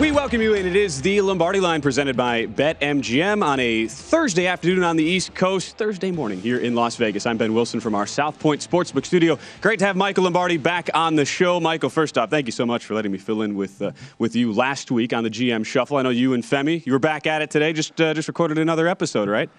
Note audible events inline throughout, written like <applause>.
We welcome you and It is the Lombardi line presented by BetMGM on a Thursday afternoon on the East Coast, Thursday morning here in Las Vegas. I'm Ben Wilson from our South Point Sportsbook studio. Great to have Michael Lombardi back on the show. Michael, first off, thank you so much for letting me fill in with uh, with you last week on the GM Shuffle. I know you and Femi, you were back at it today. Just uh, just recorded another episode, right?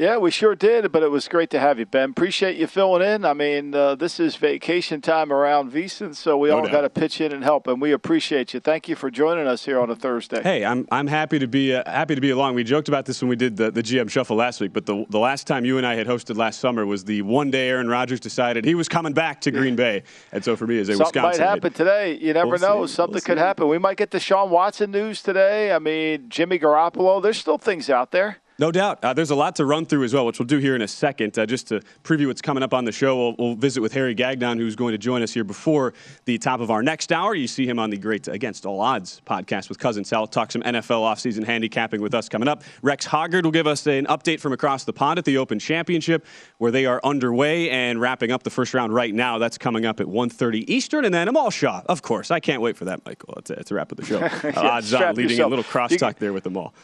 Yeah, we sure did, but it was great to have you, Ben. Appreciate you filling in. I mean, uh, this is vacation time around VSIN, so we no all got to pitch in and help, and we appreciate you. Thank you for joining us here on a Thursday. Hey, I'm, I'm happy to be uh, happy to be along. We joked about this when we did the, the GM Shuffle last week, but the, the last time you and I had hosted last summer was the one day Aaron Rodgers decided he was coming back to Green Bay, and so for me as a Something Wisconsin, might happen today. You never we'll know. See. Something we'll could see. happen. We might get the Sean Watson news today. I mean, Jimmy Garoppolo. There's still things out there. No doubt. Uh, there's a lot to run through as well, which we'll do here in a second. Uh, just to preview what's coming up on the show, we'll, we'll, visit with Harry Gagnon, who's going to join us here before the top of our next hour. You see him on the Great Against All Odds podcast with Cousin Sal. Talk some NFL offseason handicapping with us coming up. Rex Hoggard will give us an update from across the pond at the Open Championship, where they are underway and wrapping up the first round right now. That's coming up at 1.30 Eastern. And then Amal Shaw, of course. I can't wait for that, Michael. It's a, it's a wrap of the show. Uh, <laughs> odds on leading yourself. a little crosstalk there with Amal.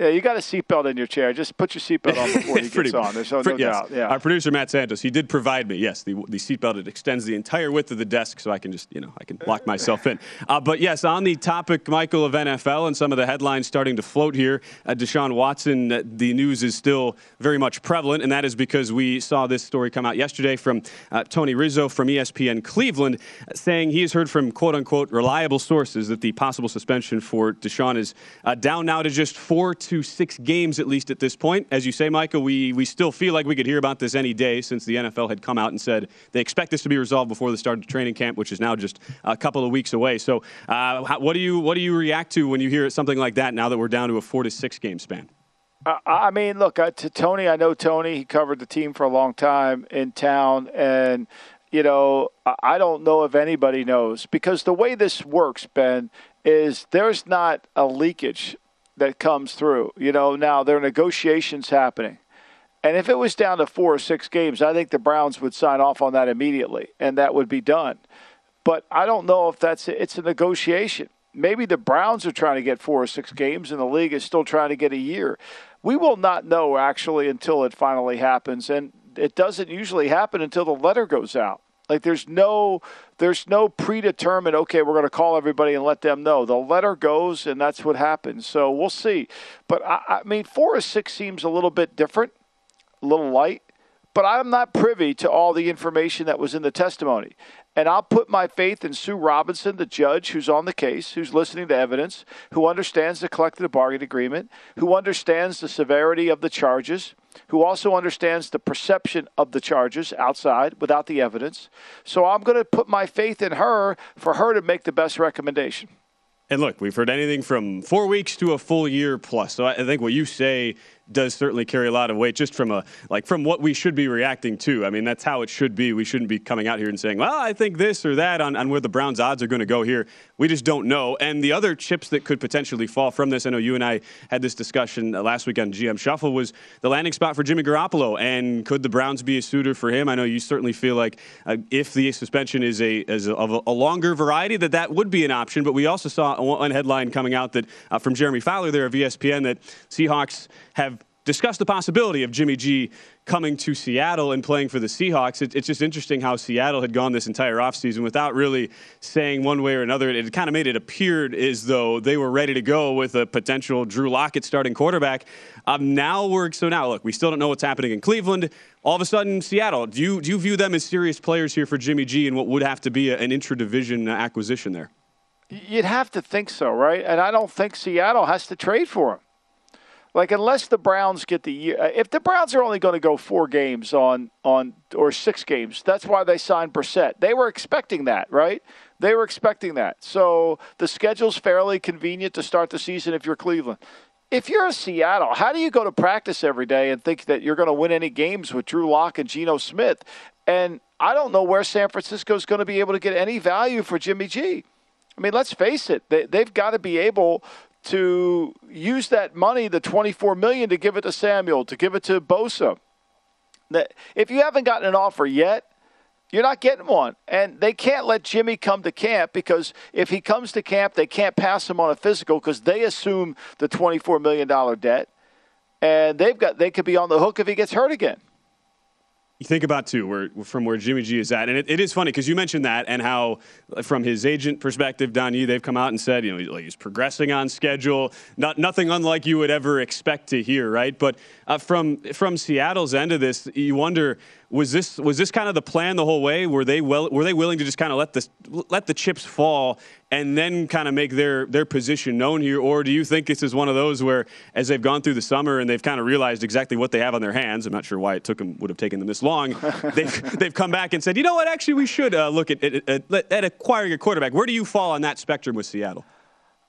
Yeah, you got a seatbelt in your chair. Just put your seatbelt on before he <laughs> gets on. There's no, no yes. doubt. Yeah. Our producer Matt Santos, he did provide me, yes, the the seatbelt. It extends the entire width of the desk, so I can just, you know, I can lock myself in. Uh, but yes, on the topic, Michael of NFL and some of the headlines starting to float here, uh, Deshaun Watson. Uh, the news is still very much prevalent, and that is because we saw this story come out yesterday from uh, Tony Rizzo from ESPN Cleveland, uh, saying he has heard from quote unquote reliable sources that the possible suspension for Deshaun is uh, down now to just four to six games at least at this point. As you say, Michael, we, we still feel like we could hear about this any day since the NFL had come out and said they expect this to be resolved before the start of training camp, which is now just a couple of weeks away. So, uh, how, what do you what do you react to when you hear something like that? Now that we're down to a four to six game span. Uh, I mean, look, uh, to Tony, I know Tony. He covered the team for a long time in town, and you know, I don't know if anybody knows because the way this works, Ben, is there's not a leakage that comes through. You know, now there are negotiations happening. And if it was down to four or six games, I think the Browns would sign off on that immediately, and that would be done. But I don't know if that's it's a negotiation. Maybe the Browns are trying to get four or six games, and the league is still trying to get a year. We will not know actually until it finally happens, and it doesn't usually happen until the letter goes out. Like there's no there's no predetermined okay we're going to call everybody and let them know. The letter goes and that's what happens. So we'll see. But I, I mean four or six seems a little bit different a little light. But I'm not privy to all the information that was in the testimony. And I'll put my faith in Sue Robinson, the judge who's on the case, who's listening to evidence, who understands the collective bargaining agreement, who understands the severity of the charges, who also understands the perception of the charges outside without the evidence. So I'm going to put my faith in her for her to make the best recommendation. And look, we've heard anything from four weeks to a full year plus. So I think what you say does certainly carry a lot of weight just from a like from what we should be reacting to. I mean, that's how it should be. We shouldn't be coming out here and saying, "Well, I think this or that on, on where the Browns' odds are going to go here." We just don't know. And the other chips that could potentially fall from this, I know you and I had this discussion uh, last week on GM Shuffle, was the landing spot for Jimmy Garoppolo, and could the Browns be a suitor for him? I know you certainly feel like uh, if the suspension is a is a, of a, longer variety, that that would be an option. But we also saw one headline coming out that uh, from Jeremy Fowler there of ESPN that Seahawks have discussed the possibility of Jimmy G coming to Seattle and playing for the Seahawks. It, it's just interesting how Seattle had gone this entire offseason without really saying one way or another. It, it kind of made it appear as though they were ready to go with a potential Drew Lockett starting quarterback. Um, now we're so now look, we still don't know what's happening in Cleveland. All of a sudden, Seattle. Do you do you view them as serious players here for Jimmy G and what would have to be a, an intra-division acquisition there? You'd have to think so, right? And I don't think Seattle has to trade for him. Like unless the Browns get the year, uh, if the Browns are only going to go four games on on or six games, that's why they signed Brissett. They were expecting that, right? They were expecting that. So the schedule's fairly convenient to start the season if you're Cleveland. If you're in Seattle, how do you go to practice every day and think that you're going to win any games with Drew Lock and Geno Smith? And I don't know where San Francisco is going to be able to get any value for Jimmy G. I mean, let's face it; they, they've got to be able to use that money, the 24 million, to give it to Samuel, to give it to Bosa. That if you haven't gotten an offer yet, you're not getting one. And they can't let Jimmy come to camp because if he comes to camp, they can't pass him on a physical because they assume the $24 million debt. And they've got they could be on the hook if he gets hurt again think about too where from where Jimmy G is at, and it, it is funny because you mentioned that and how from his agent perspective, Don Yee, they've come out and said you know he's progressing on schedule, not nothing unlike you would ever expect to hear, right? But uh, from from Seattle's end of this, you wonder was this was this kind of the plan the whole way? Were they well were they willing to just kind of let the let the chips fall and then kind of make their their position known here, or do you think this is one of those where as they've gone through the summer and they've kind of realized exactly what they have on their hands? I'm not sure why it took them would have taken them this long. <laughs> they've they've come back and said, you know what? Actually, we should uh, look at, at, at, at acquiring a quarterback. Where do you fall on that spectrum with Seattle?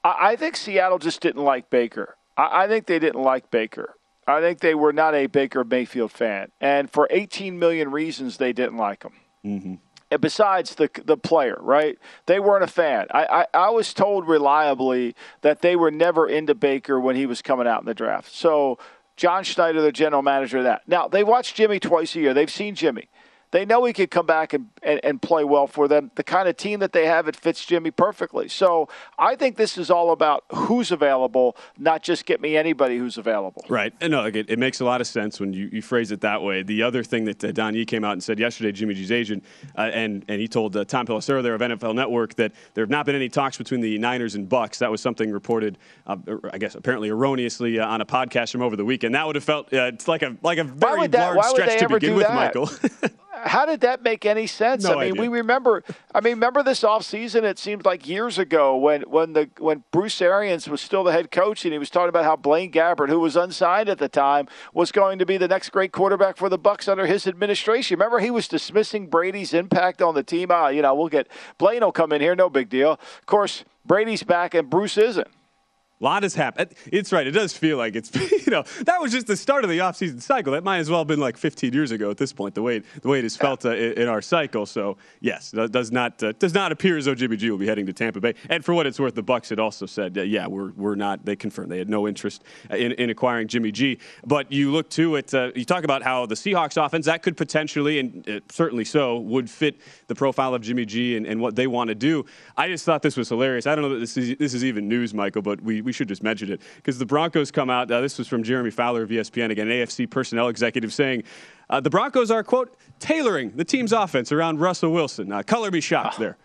I think Seattle just didn't like Baker. I think they didn't like Baker. I think they were not a Baker Mayfield fan, and for 18 million reasons, they didn't like him. Mm-hmm. And besides the the player, right? They weren't a fan. I, I, I was told reliably that they were never into Baker when he was coming out in the draft. So John Schneider, the general manager of that. Now they watch Jimmy twice a year. They've seen Jimmy. They know he could come back and, and, and, play well for them. The kind of team that they have, it fits Jimmy perfectly. So I think this is all about who's available, not just get me anybody who's available. Right. And no, it, it makes a lot of sense when you, you phrase it that way. The other thing that uh, Don Yee came out and said yesterday, Jimmy G's agent, uh, and, and he told uh, Tom Pelissero there of NFL Network that there have not been any talks between the Niners and Bucks. That was something reported, uh, I guess, apparently erroneously uh, on a podcast from over the weekend. That would have felt uh, it's like a like a very that, large stretch to begin with, that? Michael. <laughs> how did that make any sense? No I mean, idea. we remember. I mean, remember this offseason? It seemed like years ago when when the when Bruce Arians was still the head coach and he was talking about how Blaine Gabbert, who was unsigned at the time, was going to be the next great quarterback for the Bucks under his administration. Remember, he was dismissing Brady's impact on the team. Ah, you know, we'll get Blaine will come in here, no big deal. Of course, Brady's back and Bruce isn't. A lot has happened. It's right. It does feel like it's <laughs> you know that was just the start of the offseason cycle. That might as well have been like 15 years ago at this point. The way the way it is felt uh, in, our cycle. So yes, does not uh, does not appear as though Jimmy G will be heading to Tampa Bay. And for what it's worth, the Bucks had also said, uh, yeah, we're we're not. They confirmed they had no interest in, in acquiring Jimmy G. But you look to it. Uh, you talk about how the Seahawks offense that could potentially and uh, certainly so would fit the profile of Jimmy G and, and what they want to do. I just thought this was hilarious. I don't know that this is this is even news, Michael, but we, we should just mention it because the Broncos come out. Uh, this was from Jeremy Fowler of ESPN, again, AFC personnel executive, saying uh, the Broncos are, quote, tailoring the team's offense around Russell Wilson. Uh, color me shocked there.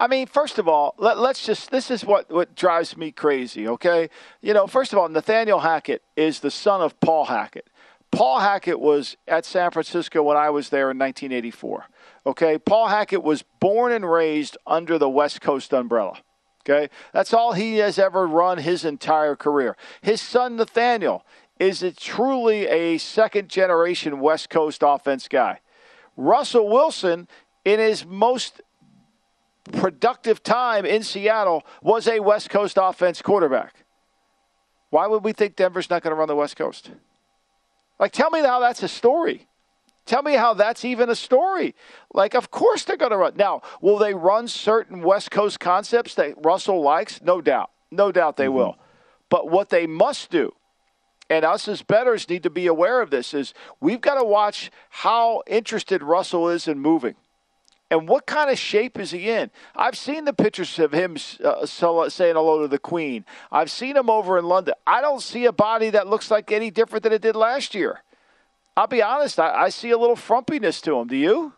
I mean, first of all, let, us just, this is what, what drives me crazy, okay? You know, first of all, Nathaniel Hackett is the son of Paul Hackett. Paul Hackett was at San Francisco when I was there in 1984. Okay, Paul Hackett was born and raised under the West Coast umbrella. Okay? That's all he has ever run his entire career. His son, Nathaniel, is a truly a second generation West Coast offense guy. Russell Wilson, in his most productive time in Seattle, was a West Coast offense quarterback. Why would we think Denver's not going to run the West Coast? Like, tell me how that's a story. Tell me how that's even a story. Like, of course they're going to run. Now, will they run certain West Coast concepts that Russell likes? No doubt. No doubt they mm-hmm. will. But what they must do, and us as bettors need to be aware of this, is we've got to watch how interested Russell is in moving. And what kind of shape is he in? I've seen the pictures of him uh, saying hello to the Queen. I've seen him over in London. I don't see a body that looks like any different than it did last year. I'll be honest, I, I see a little frumpiness to him. Do you?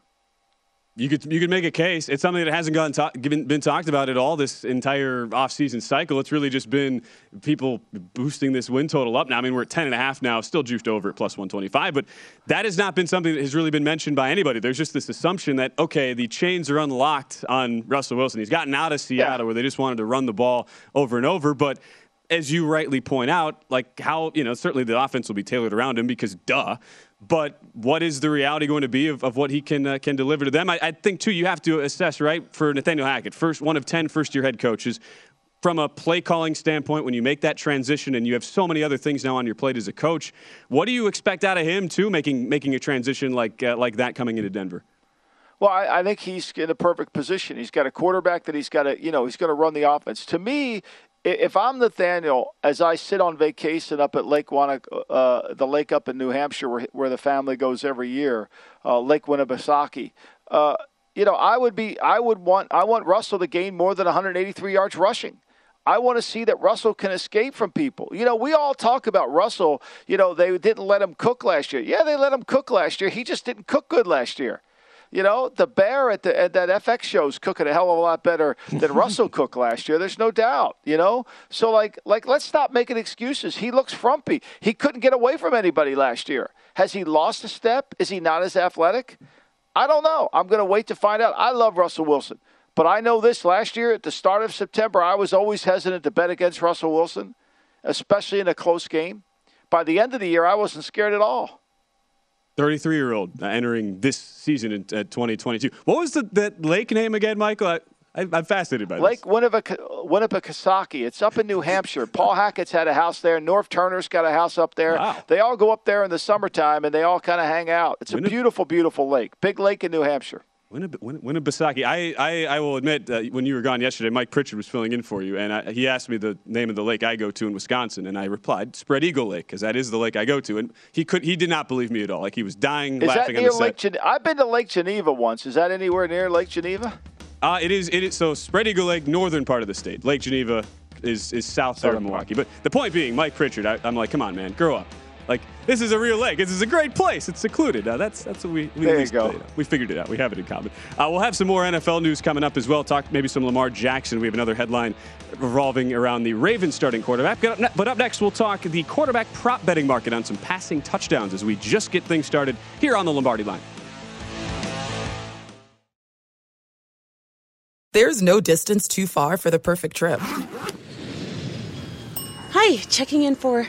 You could you could make a case. It's something that hasn't gotten been talked about at all this entire offseason cycle. It's really just been people boosting this win total up. Now, I mean, we're at 10 and a half now, still juiced over at plus 125, but that has not been something that has really been mentioned by anybody. There's just this assumption that okay, the chains are unlocked on Russell Wilson. He's gotten out of Seattle yeah. where they just wanted to run the ball over and over, but as you rightly point out, like how, you know, certainly the offense will be tailored around him because duh. But what is the reality going to be of, of what he can uh, can deliver to them? I, I, think too you have to assess right for Nathaniel Hackett, first one of 10 first year head coaches. From a play calling standpoint, when you make that transition and you have so many other things now on your plate as a coach, what do you expect out of him too, making making a transition like uh, like that coming into Denver? Well, I, I, think he's in a perfect position. He's got a quarterback that he's got to, you know, he's going to run the offense. To me, if I'm Nathaniel, as I sit on vacation up at Lake Wanna, uh, the lake up in New Hampshire, where, where the family goes every year, uh, Lake Winnipesaukee, uh, you know, I would be, I would want, I want Russell to gain more than 183 yards rushing. I want to see that Russell can escape from people. You know, we all talk about Russell. You know, they didn't let him cook last year. Yeah, they let him cook last year. He just didn't cook good last year. You know, the bear at the at that FX show is cooking a hell of a lot better than <laughs> Russell Cook last year. There's no doubt. You know, so like like let's stop making excuses. He looks frumpy. He couldn't get away from anybody last year. Has he lost a step? Is he not as athletic? I don't know. I'm going to wait to find out. I love Russell Wilson. But I know this last year at the start of September, I was always hesitant to bet against Russell Wilson, especially in a close game. By the end of the year, I wasn't scared at all. 33 year old entering this season in uh, 2022. What was the that lake name again, Michael? I, am fascinated by this Lake this. Winnipesaukee. It's up in New Hampshire. Paul Hackett's had a house there. Norv Turner's got a house up there. Wow. They all go up there in the summertime and they all kind of hang out. It's a beautiful, beautiful lake. Big lake in New Hampshire. Winnipesaukee. I, I, I will admit, uh, when you were gone yesterday, Mike Pritchard was filling in for you, and I, he asked me the name of the lake I go to in Wisconsin, and I replied, Spread Eagle Lake, because that is the lake I go to. And he could he did not believe me at all. Like he was dying is laughing that near Lake Gen- I've been to Lake Geneva once. Is that anywhere near Lake Geneva? Uh, it is. It is. So Spread Eagle Lake, northern part of the state. Lake Geneva is is south part of Milwaukee. But the point being, Mike Pritchard, I, I'm like, come on, man, grow up. Like this is a real lake. This is a great place. It's secluded. Uh, that's that's what we we, there you go. we figured it out. We have it in common. Uh, we'll have some more NFL news coming up as well. Talk maybe some Lamar Jackson. We have another headline revolving around the Ravens starting quarterback. But up next, we'll talk the quarterback prop betting market on some passing touchdowns as we just get things started here on the Lombardi line. There's no distance too far for the perfect trip. Hi, checking in for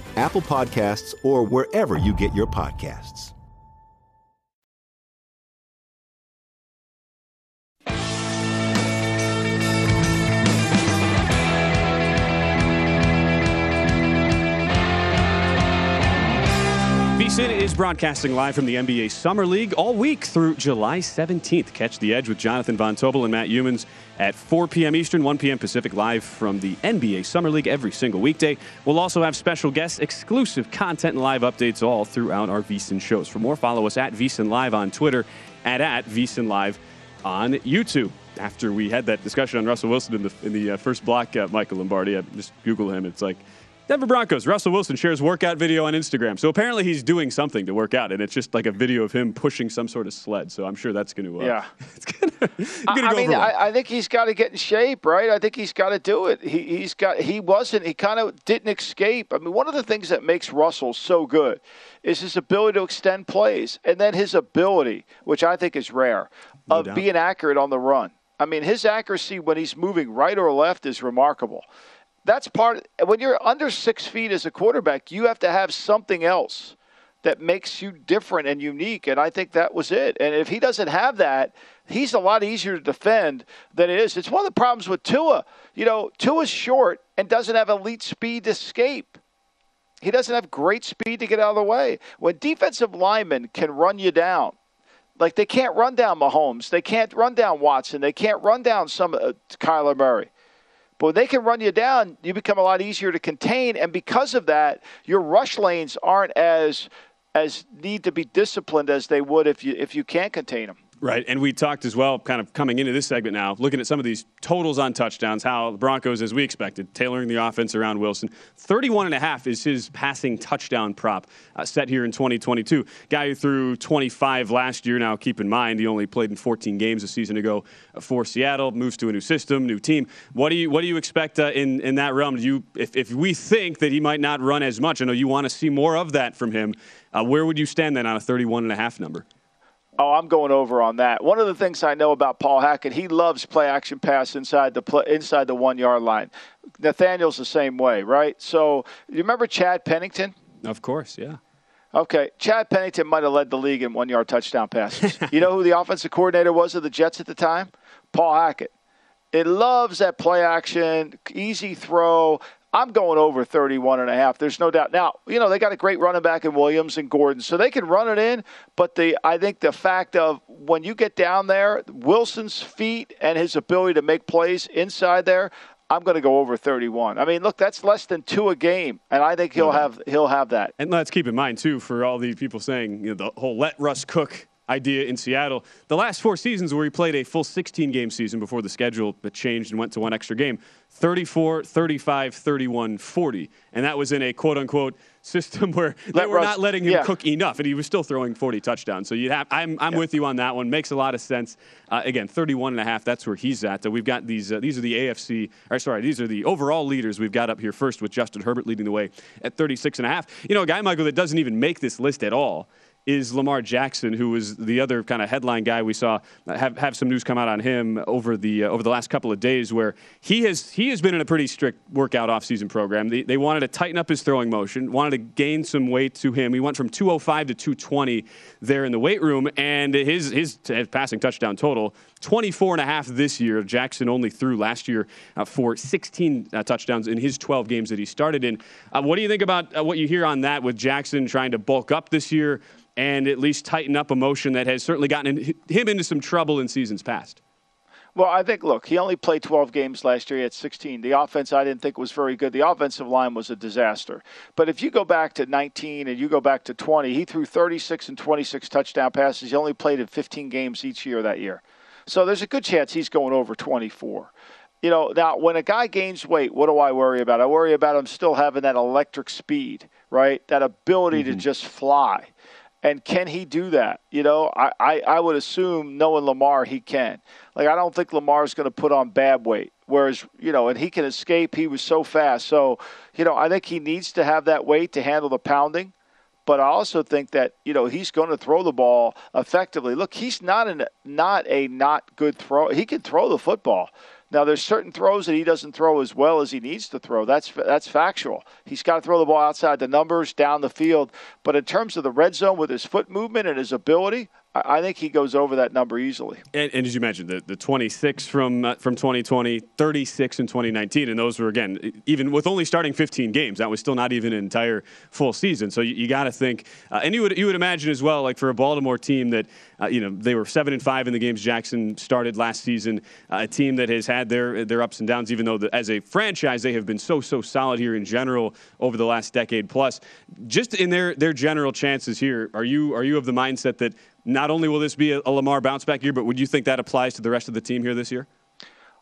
Apple Podcasts, or wherever you get your podcasts. VSIN is broadcasting live from the NBA Summer League all week through July 17th. Catch the edge with Jonathan Von Tobel and Matt Youmans at 4 p.m. Eastern, 1 p.m. Pacific, live from the NBA Summer League every single weekday. We'll also have special guests, exclusive content, and live updates all throughout our VSIN shows. For more, follow us at VSIN Live on Twitter and at VSIN Live on YouTube. After we had that discussion on Russell Wilson in the in the uh, first block, uh, Michael Lombardi, I just Google him. It's like Denver Broncos, Russell Wilson shares workout video on Instagram. So apparently he's doing something to work out, and it's just like a video of him pushing some sort of sled. So I'm sure that's going to. Uh, yeah. <laughs> It's gonna, <laughs> gonna I, go mean. I, I think he's got to get in shape, right? I think he's got to do it. He, he's got. He wasn't. He kind of didn't escape. I mean, one of the things that makes Russell so good is his ability to extend plays, and then his ability, which I think is rare, No of doubt. being accurate on the run. I mean, his accuracy when he's moving right or left is remarkable. That's part. When you're under six feet as a quarterback, you have to have something else that makes you different and unique. And I think that was it. And if he doesn't have that, he's a lot easier to defend than it is. It's one of the problems with Tua. You know, Tua's short and doesn't have elite speed to escape. He doesn't have great speed to get out of the way. When defensive linemen can run you down, like they can't run down Mahomes, they can't run down Watson, they can't run down some uh, Kyler Murray. But when they can run you down, you become a lot easier to contain, and because of that, your rush lanes aren't as as need to be disciplined as they would if you if you can't contain them. Right, and we talked as well, kind of coming into this segment now, looking at some of these totals on touchdowns, how the Broncos, as we expected, tailoring the offense around Wilson. 31 and a half is his passing touchdown prop uh, set here in 2022. Guy who threw 25 last year. Now, keep in mind, he only played in 14 games a season ago uh, for Seattle. Moves to a new system, new team. What do you what do you expect uh, in in that realm? Do you if if we think that he might not run as much, I know you want to see more of that from him. Uh, where would you stand then on a 31 and a half number? Oh, I'm going over on that. One of the things I know about Paul Hackett, he loves play action pass inside the play, inside the one yard line. Nathaniel's the same way, right? So you remember Chad Pennington? Of course, yeah. Okay, Chad Pennington might have led the league in one yard touchdown passes. you know who the <laughs> offensive coordinator was of the Jets at the time? Paul Hackett. It loves that play action, easy throw. I'm going over 31 and a half. There's no doubt. Now, you know, they got a great running back in Williams and Gordon, so they can run it in, but the I think the fact of when you get down there, Wilson's feet and his ability to make plays inside there, I'm going to go over 31. I mean, look, that's less than 2 a game, and I think he'll have he'll have that. And let's keep in mind too, for all the people saying you know, the whole let Russ cook idea in Seattle, the last four seasons where he played a full 16 game season before the schedule changed and went to one extra game, 34, 35, 31, 40, and that was in a quote unquote system <laughs> where they were not letting him yeah. cook enough, and he was still throwing 40 touchdowns. So have, I'm, I'm with you on that one. Makes a lot of sense. Uh, again, 31 and a half. That's where he's at. Uh, we've got these. Uh, these are the AFC. Or sorry, these are the overall leaders we've got up here first with Justin Herbert leading the way at 36 and a half. You know, a guy Michael that doesn't even make this list at all is Lamar Jackson, who was the other kind of headline guy we saw have, have some news come out on him over the uh, over the last couple of days, where he has he has been in a pretty strict workout offseason program. They, they wanted to tighten up his throwing motion, wanted to gain some weight to him. He went from 205 to 220 there in the weight room, and his his, his passing touchdown total 24 and a half this year. Jackson only threw last year uh, for 16 uh, touchdowns in his 12 games that he started in. Uh, what do you think about uh, what you hear on that with Jackson trying to bulk up this year? and at least tighten up a motion that has certainly gotten in- him into some trouble in seasons past. Well, I think, look, he only played 12 games last year. He had 16. The offense, I didn't think was very good. The offensive line was a disaster. But if you go back to 19 and you go back to 20, he threw 36 and 26 touchdown passes. He only played in 15 games each year that year. So there's a good chance he's going over 24. You know, now when a guy gains weight, what do I worry about? I worry about him still having that electric speed, right? That ability to mm-hmm. just fly. And can he do that? You know, I, I, I would assume knowing Lamar, he can. Like, I don't think Lamar's going to put on bad weight. Whereas, you know, and he can escape. He was so fast. So, you know, I think he needs to have that weight to handle the pounding. But I also think that you know he's going to throw the ball effectively. Look, he's not an not a not good throw. He can throw the football. Now, there's certain throws that he doesn't throw as well as he needs to throw. That's that's factual. He's got to throw the ball outside the numbers, down the field. But in terms of the red zone with his foot movement and his ability, I, think he goes over that number easily. And, and as you mentioned, the, the 26 from uh, from 2020, 36 in 2019, and those were again even with only starting 15 games, that was still not even an entire full season. So you, you got to think, uh, and you would you would imagine as well, like for a Baltimore team that uh, you know they were seven and five in the games Jackson started last season, uh, a team that has had their their ups and downs, even though the, as a franchise they have been so so solid here in general over the last decade plus. Just in their their general chances here, are you are you of the mindset that not only will this be a, Lamar bounce back year, but would you think that applies to the rest of the team here this year?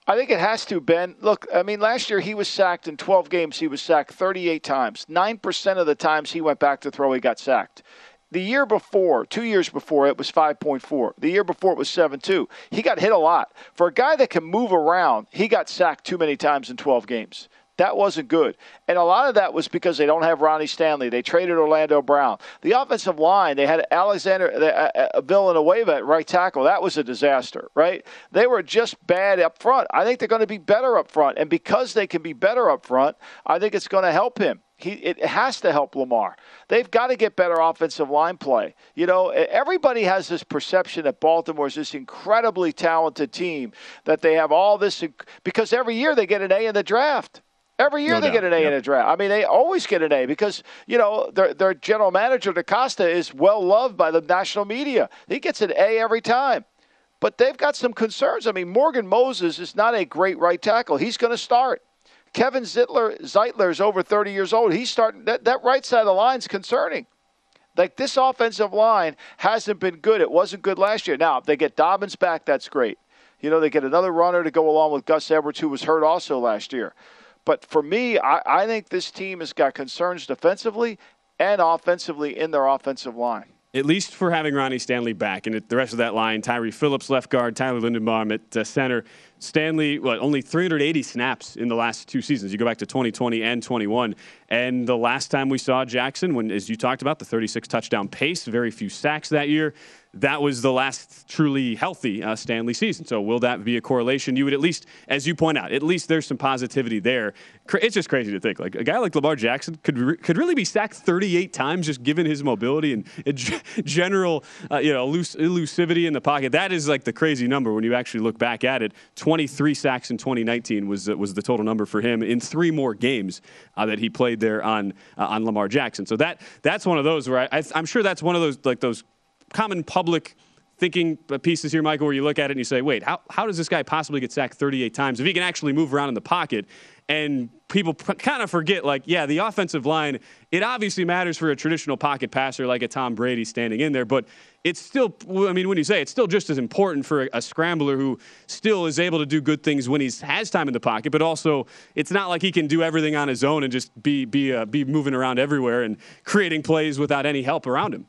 I think it has to, Ben. Look, I mean, last year he was sacked in 12 games. He was sacked 38 times. 9% of the times he went back to throw, he got sacked. The year before, two years before, it was 5.4. The year before, it was 7.2. He got hit a lot. For a guy that can move around, he got sacked too many times in 12 games. That wasn't good. And a lot of that was because they don't have Ronnie Stanley. They traded Orlando Brown. The offensive line, they had Alexander uh, uh, Villanueva at right tackle. That was a disaster, right? They were just bad up front. I think they're going to be better up front. And because they can be better up front, I think it's going to help him. He, it has to help Lamar. They've got to get better offensive line play. You know, everybody has this perception that Baltimore is this incredibly talented team, that they have all this, because every year they get an A in the draft. Every year no they doubt. get an A yep. in a draft. I mean, they always get an A because you know their their general manager DeCosta is well loved by the national media. He gets an A every time. But they've got some concerns. I mean, Morgan Moses is not a great right tackle. He's going to start. Kevin Zittler, Zeitler is over 30 years old. He's starting. That, that right side of the line is concerning. Like this offensive line hasn't been good. It wasn't good last year. Now, if they get Dobbins back, that's great. You know, they get another runner to go along with Gus Edwards, who was hurt also last year. But for me, I, I think this team has got concerns defensively and offensively in their offensive line at least for having Ronnie Stanley back. And the rest of that line, Tyre Phillips left guard, Tyler Linderbaum at uh, center. Stanley, what, only 380 snaps in the last two seasons. You go back to 2020 and 21. And the last time we saw Jackson, when, as you talked about, the 36 touchdown pace, very few sacks that year, that was the last truly healthy uh, Stanley season. So, will that be a correlation? You would at least, as you point out, at least there's some positivity there. It's just crazy to think like a guy like Lamar Jackson could re- could really be sacked 38 times just given his mobility and, and <laughs> general, uh, you know, elusivity in the pocket. That is like the crazy number when you actually look back at it. 23 sacks in 2019 was uh, was the total number for him in three more games uh, that he played there on uh, on Lamar Jackson. So that that's one of those where I, I'm sure that's one of those like those common public thinking pieces here, Michael, where you look at it and you say, wait, how, how does this guy possibly get sacked 38 times if he can actually move around in the pocket? And people p- kind of forget, like, yeah, the offensive line, it obviously matters for a traditional pocket passer like a Tom Brady standing in there, but it's still, I mean, when you say it's still just as important for a, a scrambler who still is able to do good things when he has time in the pocket, but also it's not like he can do everything on his own and just be, be, uh, be moving around everywhere and creating plays without any help around him.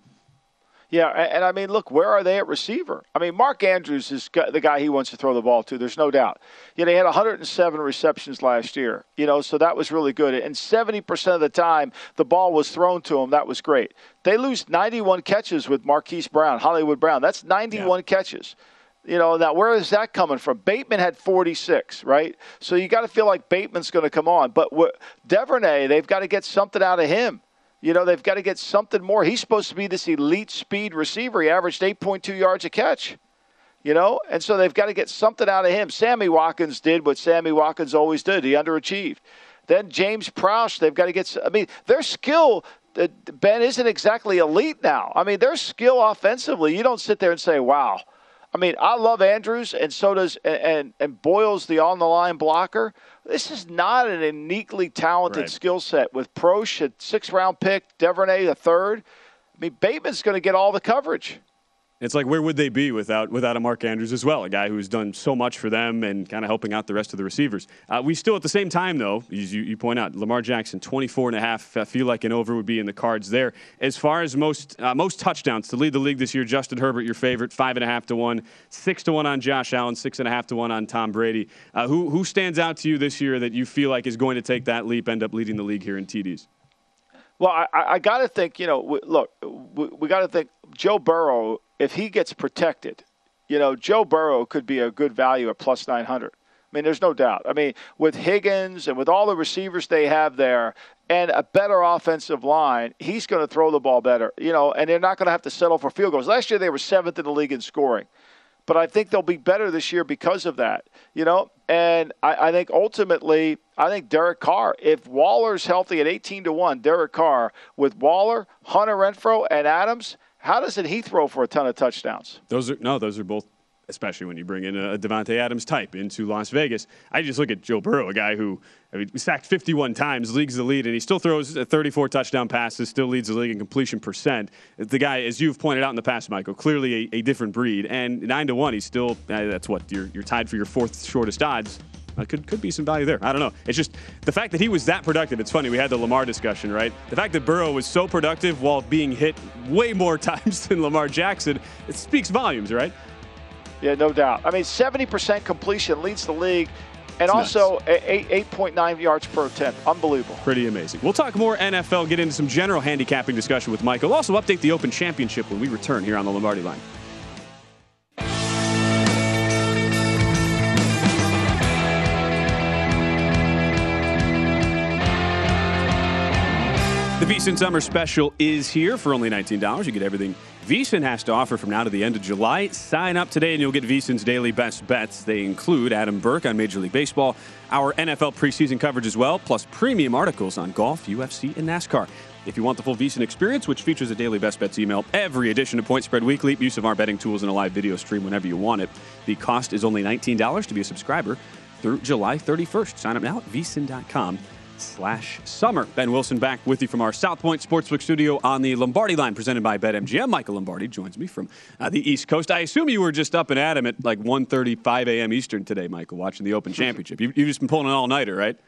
Yeah, and, I mean, look, where are they at receiver? I mean, Mark Andrews is the guy he wants to throw the ball to. There's no doubt. You know, he had 107 receptions last year. You know, so that was really good. And 70% of the time the ball was thrown to him. That was great. They lose 91 catches with Marquise Brown, Hollywood Brown. That's 91 yeah. catches. You know, now where is that coming from? Bateman had 46, right? So you got to feel like Bateman's going to come on. But Duvernay, they've got to get something out of him. You know, they've got to get something more. He's supposed to be this elite speed receiver. He averaged 8.2 yards a catch. You know, and so they've got to get something out of him. Sammy Watkins did what Sammy Watkins always did. He underachieved. Then James Proche, they've got to get. I mean, their skill, uh, Ben, isn't exactly elite now. I mean, their skill offensively, you don't sit there and say, "Wow." I mean, I love Andrews, and so does and and, Boyles, the on the line blocker. This is not an uniquely talented right. skill set with Proche, a six round pick, Duvernay, a third. I mean, Bateman's going to get all the coverage. It's like where would they be without without a Mark Andrews as well, a guy who's done so much for them and kind of helping out the rest of the receivers. Uh, we still at the same time though, as you, you, point out, Lamar Jackson 24 and a half. I feel like an over would be in the cards there. As far as most uh, most touchdowns to lead the league this year, Justin Herbert, your favorite, five and a half to one, six to one on Josh Allen, six and a half to one on Tom Brady. Uh, who who stands out to you this year that you feel like is going to take that leap, end up leading the league here in TDs? Well, I, I got to think, you know, look, we, we got to think Joe Burrow if he gets protected, you know, Joe Burrow could be a good value at plus 900. I mean, there's no doubt. I mean, with Higgins and with all the receivers they have there, and a better offensive line, he's going to throw the ball better. You know, and they're not going to have to settle for field goals. Last year they were seventh in the league in scoring, but I think they'll be better this year because of that. You know, and I, I think ultimately, I think Derek Carr. If Waller's healthy at eighteen to one, Derek Carr with Waller, Hunter Renfrow, and Adams. How does it he throw for a ton of touchdowns? Those are no, those are both especially when you bring in a Davante Adams type into Las Vegas. I just look at Joe Burrow, a guy who I mean, sacked 51 times, leagues the lead, and he still throws 34 touchdown passes, still leads the league in completion percent. The guy, as you've pointed out in the past, Michael, clearly a, a different breed. And nine to one, he's still uh, that's what you're, you're tied for your fourth shortest odds. Uh, could could be some value there. I don't know. It's just the fact that he was that productive. It's funny. We had the Lamar discussion, right? The fact that Burrow was so productive while being hit way more <laughs> times than Lamar Jackson, it speaks volumes, right? Yeah, no doubt. I mean, 70% completion leads the league. And it's also nuts. 8.9 yards per attempt. Unbelievable. Pretty amazing. We'll talk more NFL, get into some general handicapping discussion with Michael. Also, update the Open Championship when we return here on the Lombardi line. The VSIN Summer Special is here for only $19. You get everything VSIN has to offer from now to the end of July. Sign up today and you'll get VSIN's daily best bets. They include Adam Burke on Major League Baseball, our NFL preseason coverage as well, plus premium articles on golf, UFC, and NASCAR. If you want the full VSIN experience, which features a daily best bets email, every edition of Point Spread Weekly, use of our betting tools, and a live video stream whenever you want it, the cost is only $19 to be a subscriber through July 31st. Sign up now at vsin.com slash summer. Ben Wilson back with you from our South Point Sportsbook studio on the Lombardi line presented by BetMGM. Michael Lombardi joins me from uh, the East Coast. I assume you were just up and at him at like 1.35 a.m. Eastern today, Michael, watching the Open <laughs> Championship. You, have just been pulling an all-nighter, right?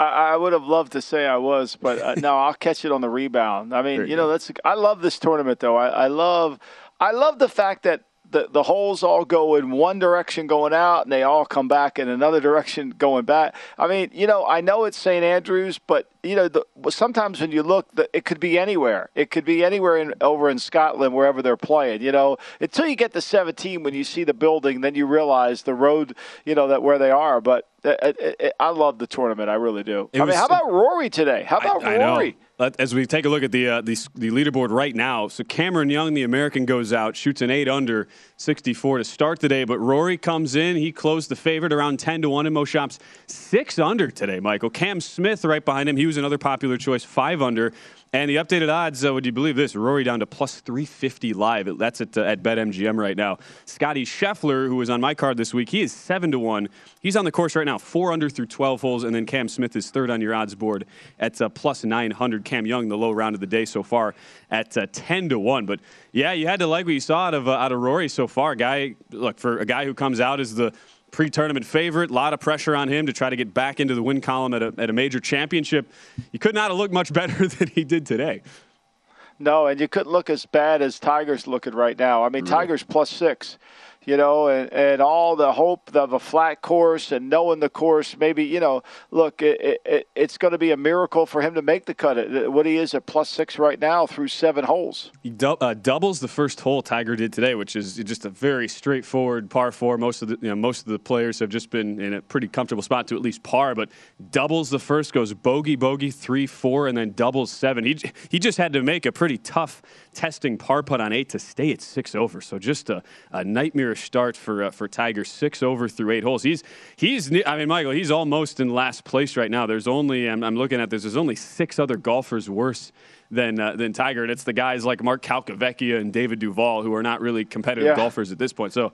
I, would have loved to say I was, but uh, no, I'll catch it on the rebound. I mean, you know, that's I love this tournament though. I, I love I love the fact that the, the holes all go in one direction going out and they all come back in another direction going back. I mean, you know, I know it's St. Andrews, but you know, the, sometimes when you look, the, it could be anywhere. It could be anywhere in, over in Scotland, wherever they're playing. You know, until you get to 17, when you see the building, then you realize the road, you know, that where they are. But it, it, it, I love the tournament. I really do. I mean, how about Rory today? How about I, Rory? I as we take a look at the, uh, the, the leaderboard right now, so Cameron Young, the American, goes out, shoots an eight under, 64 to start today. But Rory comes in, he closed the favorite around 10 to one in most shops, six under today. Michael Cam Smith right behind him, he was another popular choice, five under. And the updated odds, uh, would you believe this? Rory down to plus 350 live. That's at, uh, at BetMGM right now. Scotty Scheffler, who was on my card this week, he is 7 to 1. He's on the course right now, 4 under through 12 holes. And then Cam Smith is third on your odds board at uh, plus 900. Cam Young, the low round of the day so far, at uh, 10 to 1. But yeah, you had to like what you saw out of, uh, out of Rory so far. Guy, look, for a guy who comes out as the pre-tournament favorite. A lot of pressure on him to try to get back into the win column at a, at a major championship. He could not have looked much <laughs> better than he did today. No, and you couldn't look as bad as Tiger's looking right now. I mean, really? Tiger's plus six you know, and, and all the hope of a flat course and knowing the course. Maybe, you know, look, it, it, it's going to be a miracle for him to make the cut. What he is at plus six right now through seven holes. He uh, doubles the first hole Tiger did today, which is just a very straightforward par four. Most of the you know, most of the players have just been in a pretty comfortable spot to at least par, but doubles the first, goes bogey, bogey, three, four, and then doubles seven. He he just had to make a pretty tough testing par putt on eight to stay at six over. So just a, a start for uh, for Tiger, six over through eight holes. He's he's I mean Michael, he's almost in last place right now. There's only I'm, I'm looking at this. There's only six other golfers worse than uh, than Tiger, and it's the guys like Mark Calcavecchia and David Duval who are not really competitive yeah. golfers at this point. So.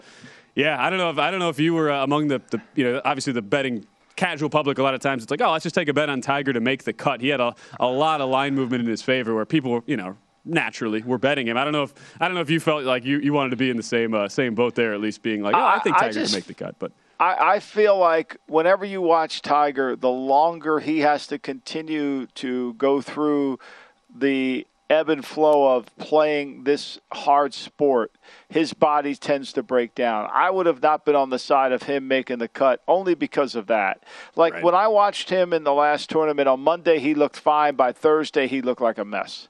Yeah, I don't know if I don't know if you were uh, among the, the you know obviously the betting casual public, a lot of times it's like, oh, let's just take a bet on Tiger to make the cut. He had a, a lot of line movement in his favor where people, you know, naturally we're betting him. I don't know if I don't know if you felt like you, you wanted to be in the same uh, same boat there, at least being like, oh, I, I think Tiger just, can make the cut, but. I, I feel like whenever you watch Tiger, the longer he has to continue to go through the ebb and flow of playing this hard sport, his body tends to break down. I would have not been on the side of him making the cut only because of that. Like right. when I watched him in the last tournament on Monday, he looked fine. By Thursday, he looked like a mess.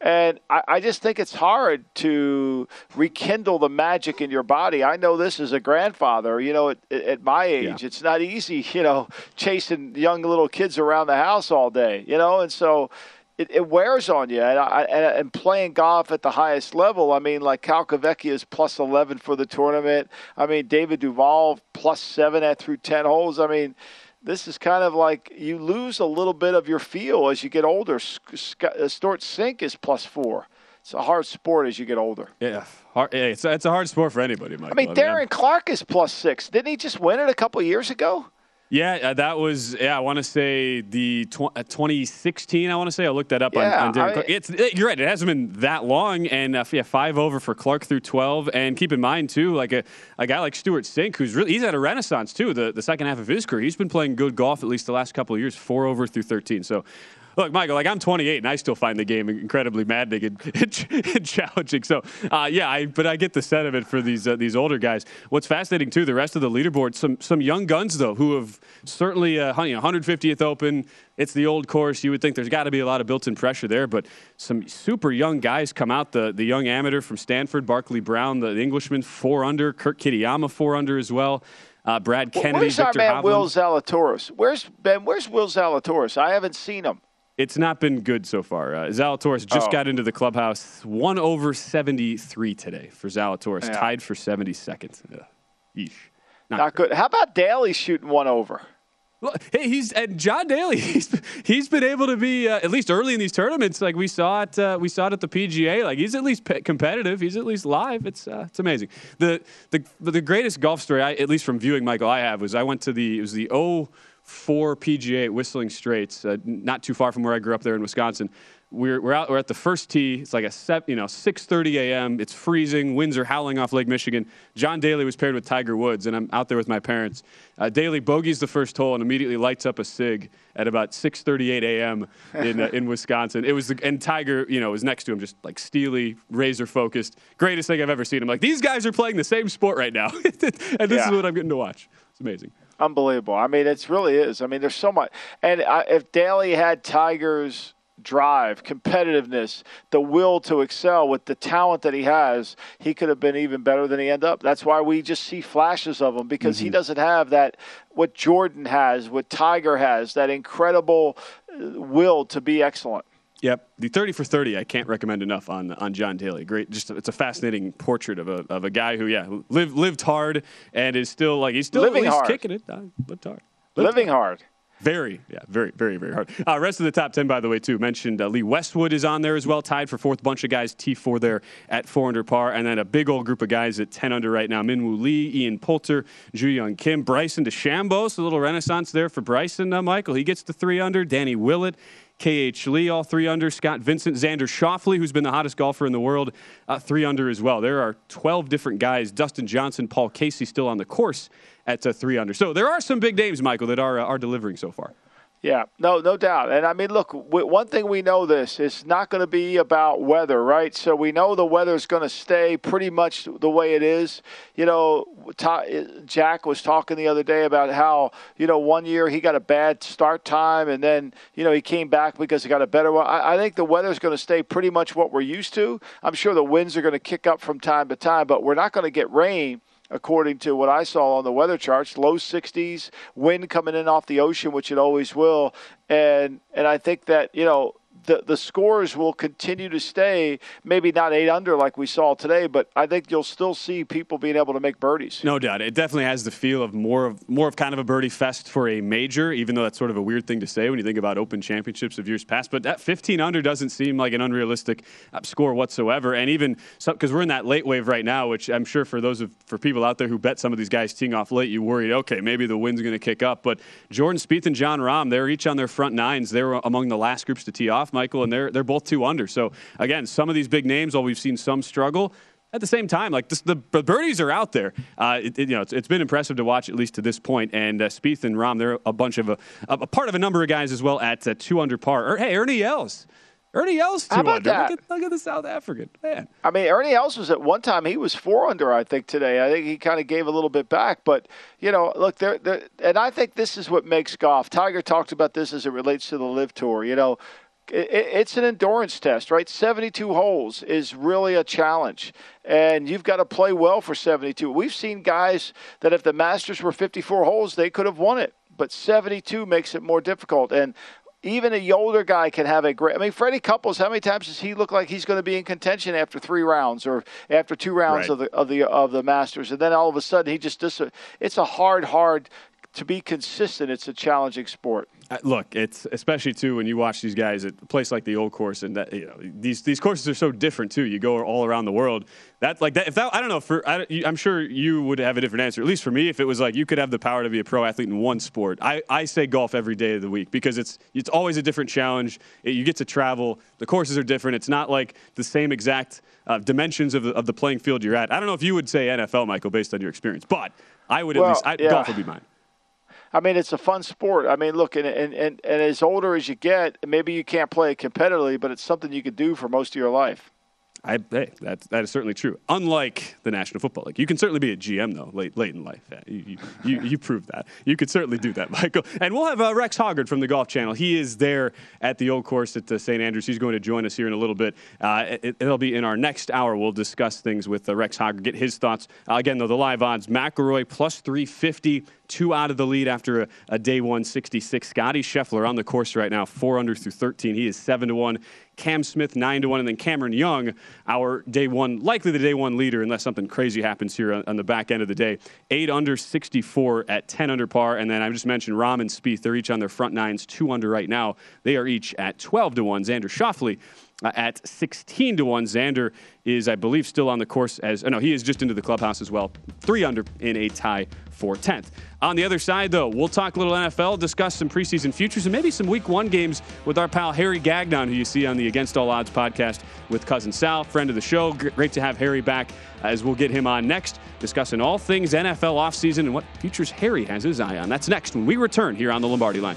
And I, I, just think it's hard to rekindle the magic in your body. I know this as a grandfather. You know, at, at my age, yeah. it's not easy. <laughs> You know, chasing young little kids around the house all day. You know, and so it, it wears on you. And, I, and, playing golf at the highest level, I mean, like Calcavecchia is plus 11 for the tournament. I mean, David Duval plus seven at through 10 holes. I mean, this is kind of like you lose a little bit of your feel as you get older. Uh, Cink is plus four. It's a hard sport as you get older. Yeah, hard, yeah it's, a, it's a hard sport for anybody, Mike. I mean, Darren I mean, Clarke is plus six. Didn't he just win it a couple years ago? Yeah, uh, that was yeah. I want to say the tw- uh, 2016. I want to say I looked that up yeah, on, on I, It's it, you're right. It hasn't been that long, and uh, yeah, five over for Clark through 12. And keep in mind too, like a, a guy like Stewart Cink, who's really he's had a renaissance too. The the second half of his career, he's been playing good golf at least the last couple of years. Four over through 13. So look, Michael, like I'm 28 and I still find the game incredibly maddening and, <laughs> and challenging. So, uh, yeah, I, but I get the sentiment for these uh, these older guys. What's fascinating too, the rest of the leaderboard, some some young guns though, who have certainly uh, you know, 150th Open. It's the old course. You would think there's got to be a lot of built-in pressure there, but some super young guys come out. The the young amateur from Stanford, Barclay Brown, the, Englishman, four under. Kurt Kitayama, four under as well. Uh, Brad Kennedy, where's Viktor our man Hovland. Will Zalatoris? Where's Ben? Where's Will Zalatoris? I haven't seen him. It's not been good so far. Uh, Zalatoris just oh. got into the clubhouse. One over 73 today for Zalatoris, yeah. tied for 72nd. Ugh. Yeesh. Not, not good. How about Daly shooting one over? Hey, he's and John Daly. <laughs> He's he's been able to be uh, at least early in these tournaments. Like we saw it, uh, we saw it at the PGA. Like he's at least p- competitive. He's at least live. It's uh, it's amazing. The the the greatest golf story, I, at least from viewing Michael, I have was I went to the it was the O four PGA at Whistling Straits, uh, not too far from where I grew up there in Wisconsin. We're, we're out. We're at the first tee. It's like a set, you know 6:30 a.m. It's freezing. Winds are howling off Lake Michigan. John Daly was paired with Tiger Woods, and I'm out there with my parents. Uh, Daly bogeys the first hole and immediately lights up a cig at about 6:38 a.m. in uh, in <laughs> Wisconsin. It was the, and Tiger, you know, was next to him, just like steely, razor focused. Greatest thing I've ever seen. I'm like, these guys are playing the same sport right now, <laughs> and this yeah. is what I'm getting to watch. It's amazing unbelievable. I mean, it really is. I mean, there's so much. And I, if Daly had Tiger's drive, competitiveness, the will to excel with the talent that he has, he could have been even better than he ended up. That's why we just see flashes of him because mm-hmm. he doesn't have that what Jordan has, what Tiger has, that incredible uh, will to be excellent. Yep, the thirty for thirty. I can't recommend enough on on John Daly. Great, just it's a fascinating portrait of a of a guy who yeah lived lived hard and is still like he's still living at least hard. kicking it. Uh, lived hard. Lived living hard. Very, yeah, very, very, very hard. Uh, rest of the top 10, by the way, too, mentioned uh, Lee Westwood is on there as well, tied for fourth. Bunch of guys, T4 there at 4 under par. And then a big old group of guys at 10 under right now Minwoo Lee, Ian Poulter, Joohyung Kim, Bryson DeChambeau. So a little renaissance there for Bryson, uh, Michael. He gets the 3 under. Danny Willett, KH Lee, all three under. Scott Vincent, Xander Schauffele, who's been the hottest golfer in the world, uh, three under as well. There are 12 different guys. Dustin Johnson, Paul Casey still on the course at uh, three under. So there are some big names, Michael, that are, uh, are delivering so far. Yeah, no, no doubt. And I mean, look, one thing we know this it's not going to be about weather, right? So we know the weather is going to stay pretty much the way it is. You know, Jack was talking the other day about how you know one year he got a bad start time, and then you know he came back because he got a better one. I, I think the weather is going to stay pretty much what we're used to. I'm sure the winds are going to kick up from time to time, but we're not going to get rain according to what I saw on the weather charts. Low 60s, wind coming in off the ocean, which it always will, and and I think that you know the the scores will continue to stay maybe not eight under like we saw today, but I think you'll still see people being able to make birdies. No doubt, it definitely has the feel of more of more of kind of a birdie fest for a major, even though that's sort of a weird thing to say when you think about Open Championships of years past. But that 15 under doesn't seem like an unrealistic uh, score whatsoever, and even because we're in that late wave right now, which I'm sure for those of for people out there who bet some of these guys teeing off late, you worried, okay, maybe the wind's going to kick up, but Jordan Spieth and Jon Rahm, they're each on their front nines. They were among the last groups to tee off. Michael, and they're they're both two under. So again, some of these big names, while we've seen some struggle, at the same time, like this, the, the birdies are out there. Uh, it, it, you know, it's, it's been impressive to watch at least to this point. And uh, Spieth and Rahm, they're a bunch of a, a part of a number of guys as well at uh, two under par. Or, hey, Ernie Els. Ernie Els two under. That? Look, at, look at the South African man. I mean, Ernie Els was at one time he was four under. I think today. I think he kind of gave a little bit back, but you know, look there. And I think this is what makes golf. Tiger talked about this as it relates to the LIV Tour. You know, it, it's an endurance test, right? 72 holes is really a challenge, and you've got to play well for 72. We've seen guys that if the Masters were 54 holes, they could have won it, but 72 makes it more difficult. And even a older guy can have a great. I mean, Freddie Couples. How many times does he look like he's going to be in contention after three rounds or after two rounds right. of the of the of the Masters, and then all of a sudden he just does. It's a hard, hard to be consistent. It's a challenging sport. Uh, look, it's especially too when you watch these guys at a place like the old course, and that you know these these courses are so different too. You go all around the world. That like that. If that, I don't know. For I, am sure you would have a different answer. At least for me, if it was like you could have the power to be a pro athlete in one sport, I, I say golf every day of the week because it's it's always a different challenge. It, you get to travel. The courses are different. It's not like the same exact uh, dimensions of the, of the playing field you're at. I don't know if you would say NFL, Michael, based on your experience, but I would well, at least I, yeah. golf would be mine. I mean, it's a fun sport. I mean, look, and, and, and, and as older as you get, maybe you can't play it competitively, but it's something you could do for most of your life. I, hey, that, that is certainly true. Unlike the National Football League, you can certainly be a GM though late late in life. Yeah, you, you, you, <laughs> proved that. You could certainly do that, <laughs> Michael. And we'll have uh, Rex Hoggard from the Golf Channel. He is there at the old course at uh, St Andrews. He's going to join us here in a little bit. Uh, it, will be in our next hour. We'll discuss things with uh, Rex Hoggard, get his thoughts. Uh, again, though, the live odds: McIlroy plus 350 two out of the lead after a, a, day one 66. Scotty Scheffler on the course right now, four under through 13. He is seven to one. Cam Smith nine to one, and then Cameron Young, our day one, likely the day one leader, unless something crazy happens here on, on the back end of the day, eight under 64 at 10 under par, and then I just mentioned Rahm and Spieth. They're each on their front nines, two under right now. They are each at 12 to one. Xander Schauffele uh, at 16 to 1. Xander is, I believe, still on the course as, oh no, he is just into the clubhouse as well. Three under in a tie for 10th. On the other side, though, we'll talk a little NFL, discuss some preseason futures, and maybe some week one games with our pal Harry Gagnon, who you see on the Against All Odds podcast with Cousin Sal, friend of the show. Great to have Harry back as we'll get him on next, discussing all things NFL offseason and what futures Harry has his eye on. That's next when we return here on the Lombardi line.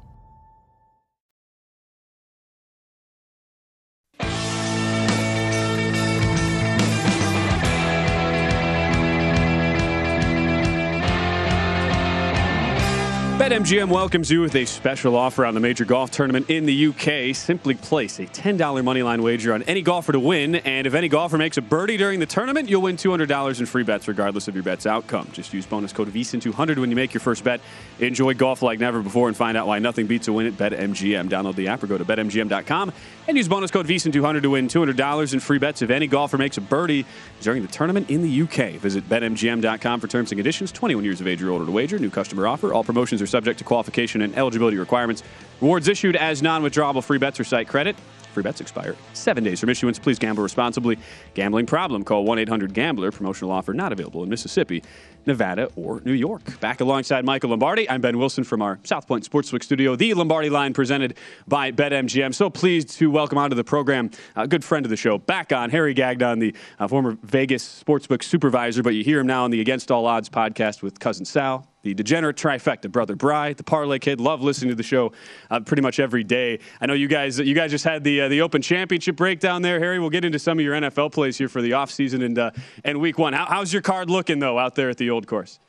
BetMGM welcomes you with a special offer on the major golf tournament in the UK. Simply place a $10 moneyline wager on any golfer to win, and if any golfer makes a birdie during the tournament, you'll win $200 in free bets regardless of your bet's outcome. Just use bonus code VSIN200 when you make your first bet. Enjoy golf like never before and find out why nothing beats a win at BetMGM. Download the app or go to BetMGM.com and use bonus code VSIN200 to win $200 in free bets if any golfer makes a birdie during the tournament in the UK. Visit BetMGM.com for terms and conditions. 21 years of age or older to wager. New customer offer. All promotions are subject to qualification and eligibility requirements. Rewards issued as non withdrawable free bets or site credit. Free bets expire seven days from issuance. Please gamble responsibly. Gambling problem? Call 1 800 Gambler. Promotional offer not available in Mississippi. Nevada, or New York. Back alongside Michael Lombardi, I'm Ben Wilson from our South Point Sportsbook studio, the Lombardi line presented by BetMGM. So pleased to welcome onto the program a good friend of the show, back on Harry Gagnon, the uh, former Vegas Sportsbook supervisor, but you hear him now on the Against All Odds podcast with Cousin Sal, the degenerate trifecta, brother Bry, the parlay kid. Love listening to the show uh, pretty much every day. I know you guys you guys just had the uh, the Open Championship breakdown there, Harry. We'll get into some of your NFL plays here for the offseason and uh, and week one. How, how's your card looking though out there at the old course?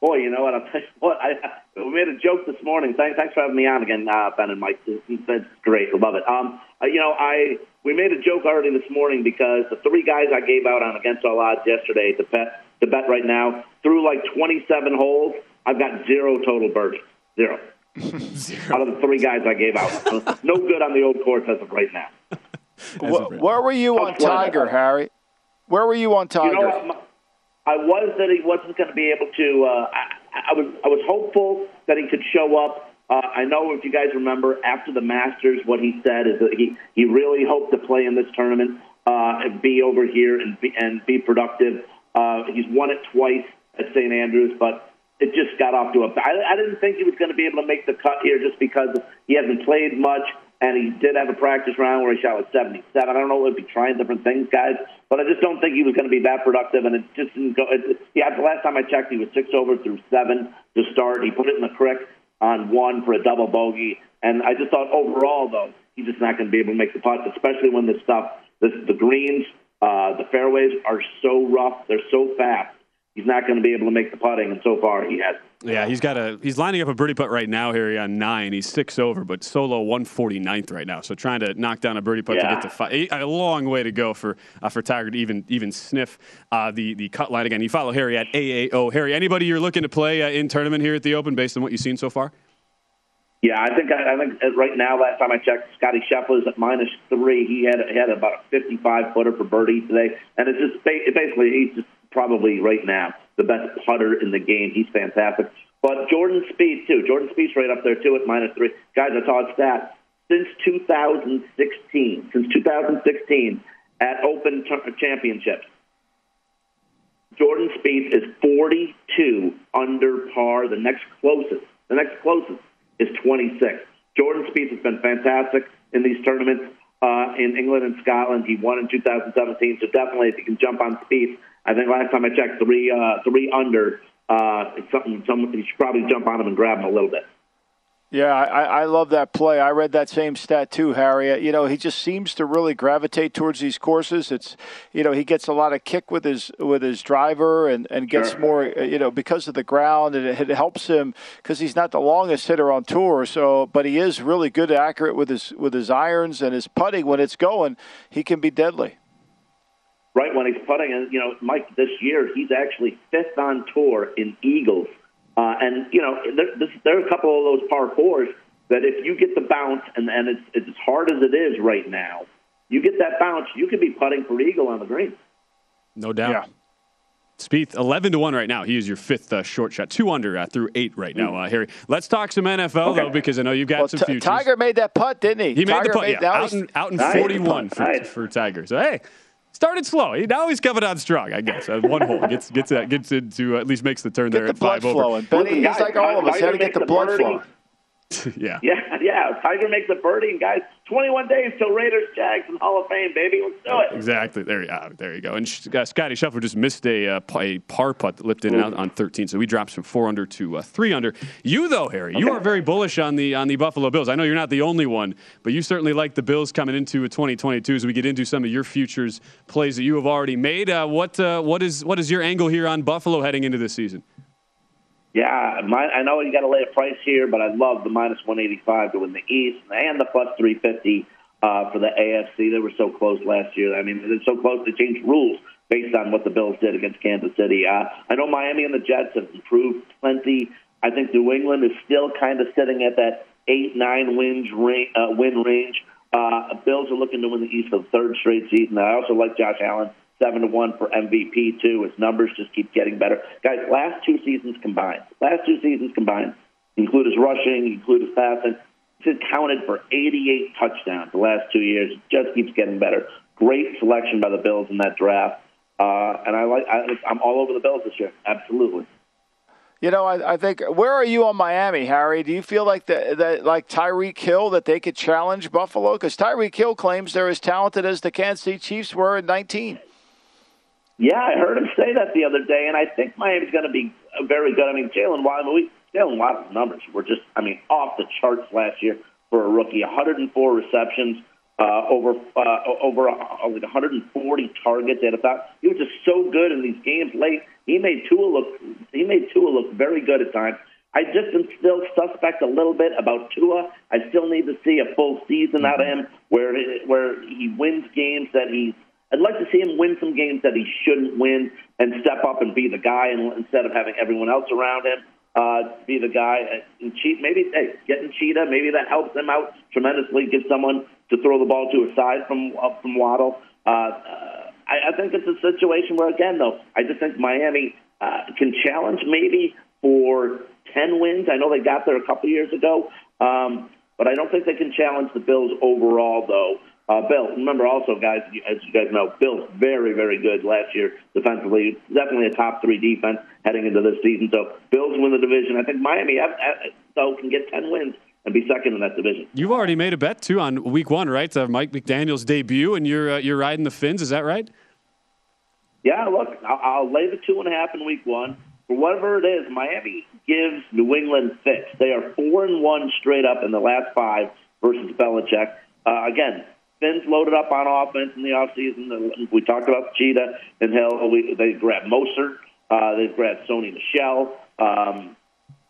Boy, you know what? I'll tell what. I, we made a joke this morning. Thanks, thanks for having me on again, uh, Ben and Mike. That's great. Love it. Um, uh, you know, I we made a joke already this morning because the three guys I gave out on against all odds yesterday to bet to bet right now through like 27 holes. I've got zero total birdies. Zero. <laughs> zero. Out of the three guys I gave out, <laughs> no good on the old course as of right now. Where, where were you on Tiger, Harry? Where were you on Tiger? You know, I was that he wasn't going to be able to. Uh, I, I was I was hopeful that he could show up. Uh, I know if you guys remember after the Masters, what he said is that he he really hoped to play in this tournament uh, and be over here and be and be productive. Uh, he's won it twice at St. Andrews, but it just got off to a. I, I didn't think he was going to be able to make the cut here just because he hasn't played much and he did have a practice round where he shot with 77. I don't know if he's trying different things, guys, but I just don't think he was going to be that productive, and it just didn't go. It, yeah, the last time I checked, he was six over through seven to start. He put it in the creek on one for a double bogey, and I just thought overall, though, he's just not going to be able to make the putt, especially when this stuff, this, the greens, uh, the fairways are so rough, they're so fast he's not going to be able to make the putting, and so far he hasn't. Yeah, he's got a he's lining up a birdie putt right now, Harry, on nine. He's six over, but solo 149th right now. So trying to knock down a birdie putt yeah. to get to five. A long way to go for uh, for Tiger to even even sniff uh, the the cut line again. You follow Harry at AAO. Harry, anybody you're looking to play uh, in tournament here at the Open based on what you've seen so far? Yeah, I think I, I think right now. Last time I checked, Scotty Scheffler's at minus three. He had he had about a 55 footer for birdie today, and it's just basically he's just probably right now the best putter in the game. He's fantastic. But Jordan Spieth, too. Jordan Spieth's right up there too at minus three. Guys, I saw stat since 2016. Since 2016 at Open Championships, Jordan Spieth is 42 under par. The next closest, the next closest is 26. Jordan Spieth has been fantastic in these tournaments uh, in England and Scotland. He won in 2017, so definitely if you can jump on Spieth, I think last time I checked, three uh, three under. Uh, it's something. Someone you should probably jump on him and grab him a little bit. Yeah, I, I love that play. I read that same stat too, Harry. You know, he just seems to really gravitate towards these courses. It's, you know, he gets a lot of kick with his with his driver and, and gets sure. more, you know, because of the ground, and it, it helps him because he's not the longest hitter on tour. So, but he is really good, accurate with his with his irons and his putting. When it's going, he can be deadly right when he's putting. And you know, Mike, this year he's actually fifth on tour in eagles. Uh, and you know, there, this, there are a couple of those par fours that if you get the bounce, and and it's, it's as hard as it is right now, you get that bounce, you could be putting for eagle on the green. No doubt. Yeah. Spieth, 11 to 1 right now. He is your fifth uh, short shot. Two under uh, through eight right now, uh, Harry. Let's talk some NFL, okay. though, because I know you've got well, some t- futures. Tiger made that putt, didn't he? He Tiger made the putt, yeah. Out in, out in 41 for, for Tiger. So, hey, started slow. Now he's coming on strong, I guess. Uh, one hole gets gets uh, gets into uh, at least makes the turn get there the at five flowing. over. Benny, he's like all of us. Had to get the blood flowing. <laughs> yeah. Yeah, yeah. Tiger makes a birdie, and guys, 21 days till Raiders Jags and Hall of Fame, baby. Let's do it. Exactly. There, uh, there you go. And uh, Scotty Scheffler just missed a, uh, a par putt that lipped in and out on 13, so he drops from four under to uh, three under. You though, Harry, you are very bullish on the on the Buffalo Bills. I know you're not the only one, but you certainly like the Bills coming into 2022. As we get into some of your futures plays that you have already made, uh, what uh, what is what is your angle here on Buffalo heading into this season? Yeah, my, I know you got to lay a price here, but I love the minus 185 to win the East and the plus 350 uh, for the AFC. They were so close last year. I mean, they're so close to change rules based on what the Bills did against Kansas City. Uh, I know Miami and the Jets have improved plenty. I think New England is still kind of sitting at that eight, nine wins range, uh, win range. Uh, Bills are looking to win the East for the third straight season. I also like Josh Allen seven to one for MVP too. His numbers just keep getting better. Guys, last two seasons combined, last two seasons combined, include his rushing, include his passing. He's accounted for 88 touchdowns the last two years. Just keeps getting better. Great selection by the Bills in that draft. Uh, and I like I, I'm all over the Bills this year. Absolutely. You know, I, I, think where are you on Miami, Harry? Do you feel like that like Tyreek Hill that they could challenge Buffalo? Because Tyreek Hill claims they're as talented as the Kansas City Chiefs were in 19. Yeah, I heard him say that the other day, and I think Miami's going to be very good. I mean, Jaylen Waddle, we Jaylen Waddle's numbers were just, I mean, off the charts last year for a rookie. 104 receptions, uh, over uh, over uh, like 140 targets. And thought he was just so good in these games late. He made Tua look he made Tua look very good at times. I just am still suspect a little bit about Tua. I still need to see a full season out of him where where he wins games that he's. I'd like to see him win some games that he shouldn't win and step up and be the guy and, instead of having everyone else around him uh, be the guy and cheat. Maybe hey, getting Cheetah, maybe that helps him out tremendously. Give someone to throw the ball to aside from uh, from Waddle. Uh, uh, I, I think it's a situation where, again, though, I just think Miami uh, can challenge maybe for ten wins. I know they got there a couple years ago, um, but I don't think they can challenge the Bills overall, though. Uh, Bill, remember also, guys, as you guys know, Bill's very, very good last year defensively. Definitely a top three defense heading into this season. So Bills win the division. I think Miami, though, can get 10 wins and be second in that division. You've already made a bet too on Week One, right? Uh, Mike McDaniel's debut, and you're uh, you're riding the Fins. Is that right? Yeah. Look, I'll, I'll lay the two and a half in Week One. For whatever it is, Miami gives New England fits. They are four and one straight up in the last five versus Belichick. Uh, again, Fins loaded up on offense in the offseason. We talked about Cheetah and Hill. We, they grabbed Mostert. Uh, they've grabbed Sony Michel. Um,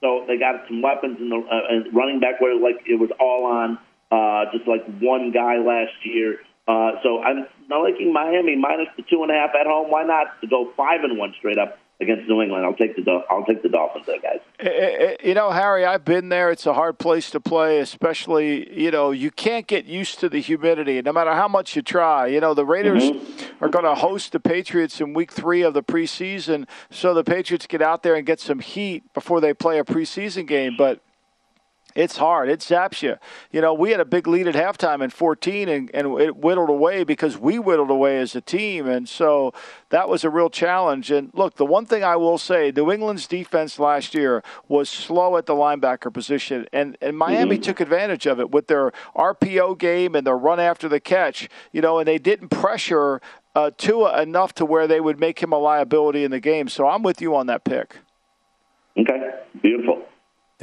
so they got some weapons in the uh, running back where like it was all on uh, just like one guy last year. Uh, so I'm not liking Miami minus the two and a half at home. Why not to go five and one straight up? Against New England. I'll take the I'll take the Dolphins there, guys. Eh, eh, eh, you know, Harry, I've been there. It's a hard place to play, especially you know you can't get used to the humidity, no matter how much you try. You know, the Raiders mm-hmm. are going to host the Patriots in Week Three of the preseason, so the Patriots get out there and get some heat before they play a preseason game, but it's hard. It zaps you. You know, we had a big lead at halftime in 14, and, and it whittled away because we whittled away as a team. And so that was a real challenge. And look, the one thing I will say New England's defense last year was slow at the linebacker position, and, and Miami mm-hmm. took advantage of it with their RPO game and their run after the catch, you know, and they didn't pressure uh, Tua enough to where they would make him a liability in the game. So I'm with you on that pick. Okay, beautiful.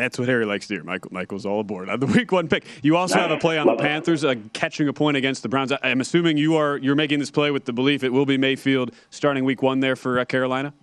That's what Harry likes to hear. Michael, Michael's all aboard on the Week One pick. You also have a play on the Panthers, uh, catching a point against the Browns. I'm assuming you are you're making this play with the belief it will be Mayfield starting Week One there for uh, Carolina.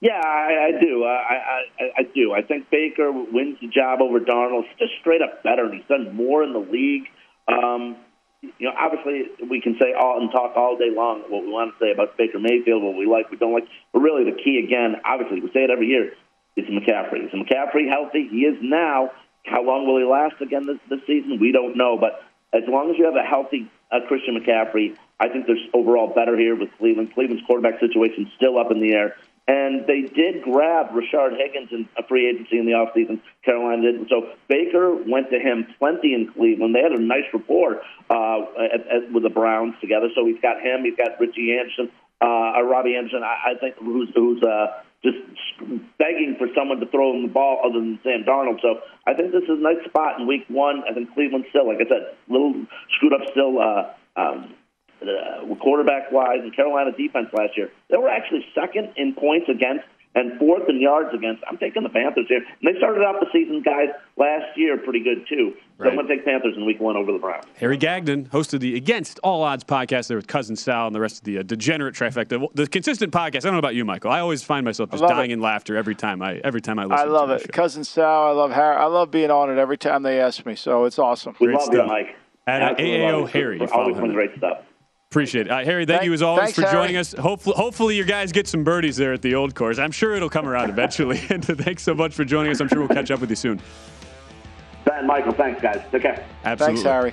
Yeah, I, I do. I, I, I do. I think Baker wins the job over Darnold. He's just straight up better, and he's done more in the league. Um, you know, obviously we can say all and talk all day long what we want to say about Baker Mayfield, what we like, we don't like. But really, the key again, obviously, we say it every year is McCaffrey. Is McCaffrey healthy? He is now. How long will he last again this, this season? We don't know. But as long as you have a healthy uh, Christian McCaffrey, I think there's overall better here with Cleveland. Cleveland's quarterback situation still up in the air. And they did grab Rashard Higgins in a free agency in the offseason. Carolina did. So Baker went to him plenty in Cleveland. They had a nice rapport uh, at, at, with the Browns together. So he's got him. He's got Richie Anderson, uh, Robbie Anderson. I, I think who's who's uh, just begging for someone to throw him the ball other than Sam Darnold. So I think this is a nice spot in Week One. I think Cleveland still, like I said, a little screwed up still. Uh, um, uh, quarterback wise, and Carolina defense last year, they were actually second in points against and fourth in yards against. I'm taking the Panthers here. And they started off the season, guys, last year pretty good too. So right. I'm going to take Panthers in Week One over the Browns. Harry Gagnon hosted the Against All Odds podcast there with cousin Sal and the rest of the uh, degenerate trifecta. The consistent podcast. I don't know about you, Michael. I always find myself just dying it. in laughter every time I every time I listen. I love it, cousin Sal. I love Harry. I love being on it every time they ask me. So it's awesome. We Great love stuff. you, Mike. At AAO Harry. Always great stuff. Appreciate it. Uh, Harry, thank, thank, you as always thanks, for joining Harry. us. Hopefully, hopefully, your guys get some birdies there at the old course. I'm sure it'll come around eventually. <laughs> and thanks so much for joining us. I'm sure we'll catch up with you soon. Ben, Michael, thanks, guys. Take care. Absolutely. Thanks, Harry.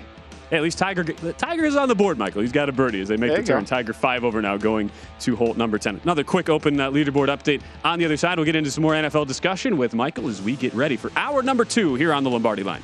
Hey, at least Tiger Tiger is on the board, Michael. He's got a birdie as they make there the turn. Go. Tiger five over now, going to Holt number 10. Another quick open uh, leaderboard update on the other side. We'll get into some more NFL discussion with Michael as we get ready for hour number two here on the Lombardi line.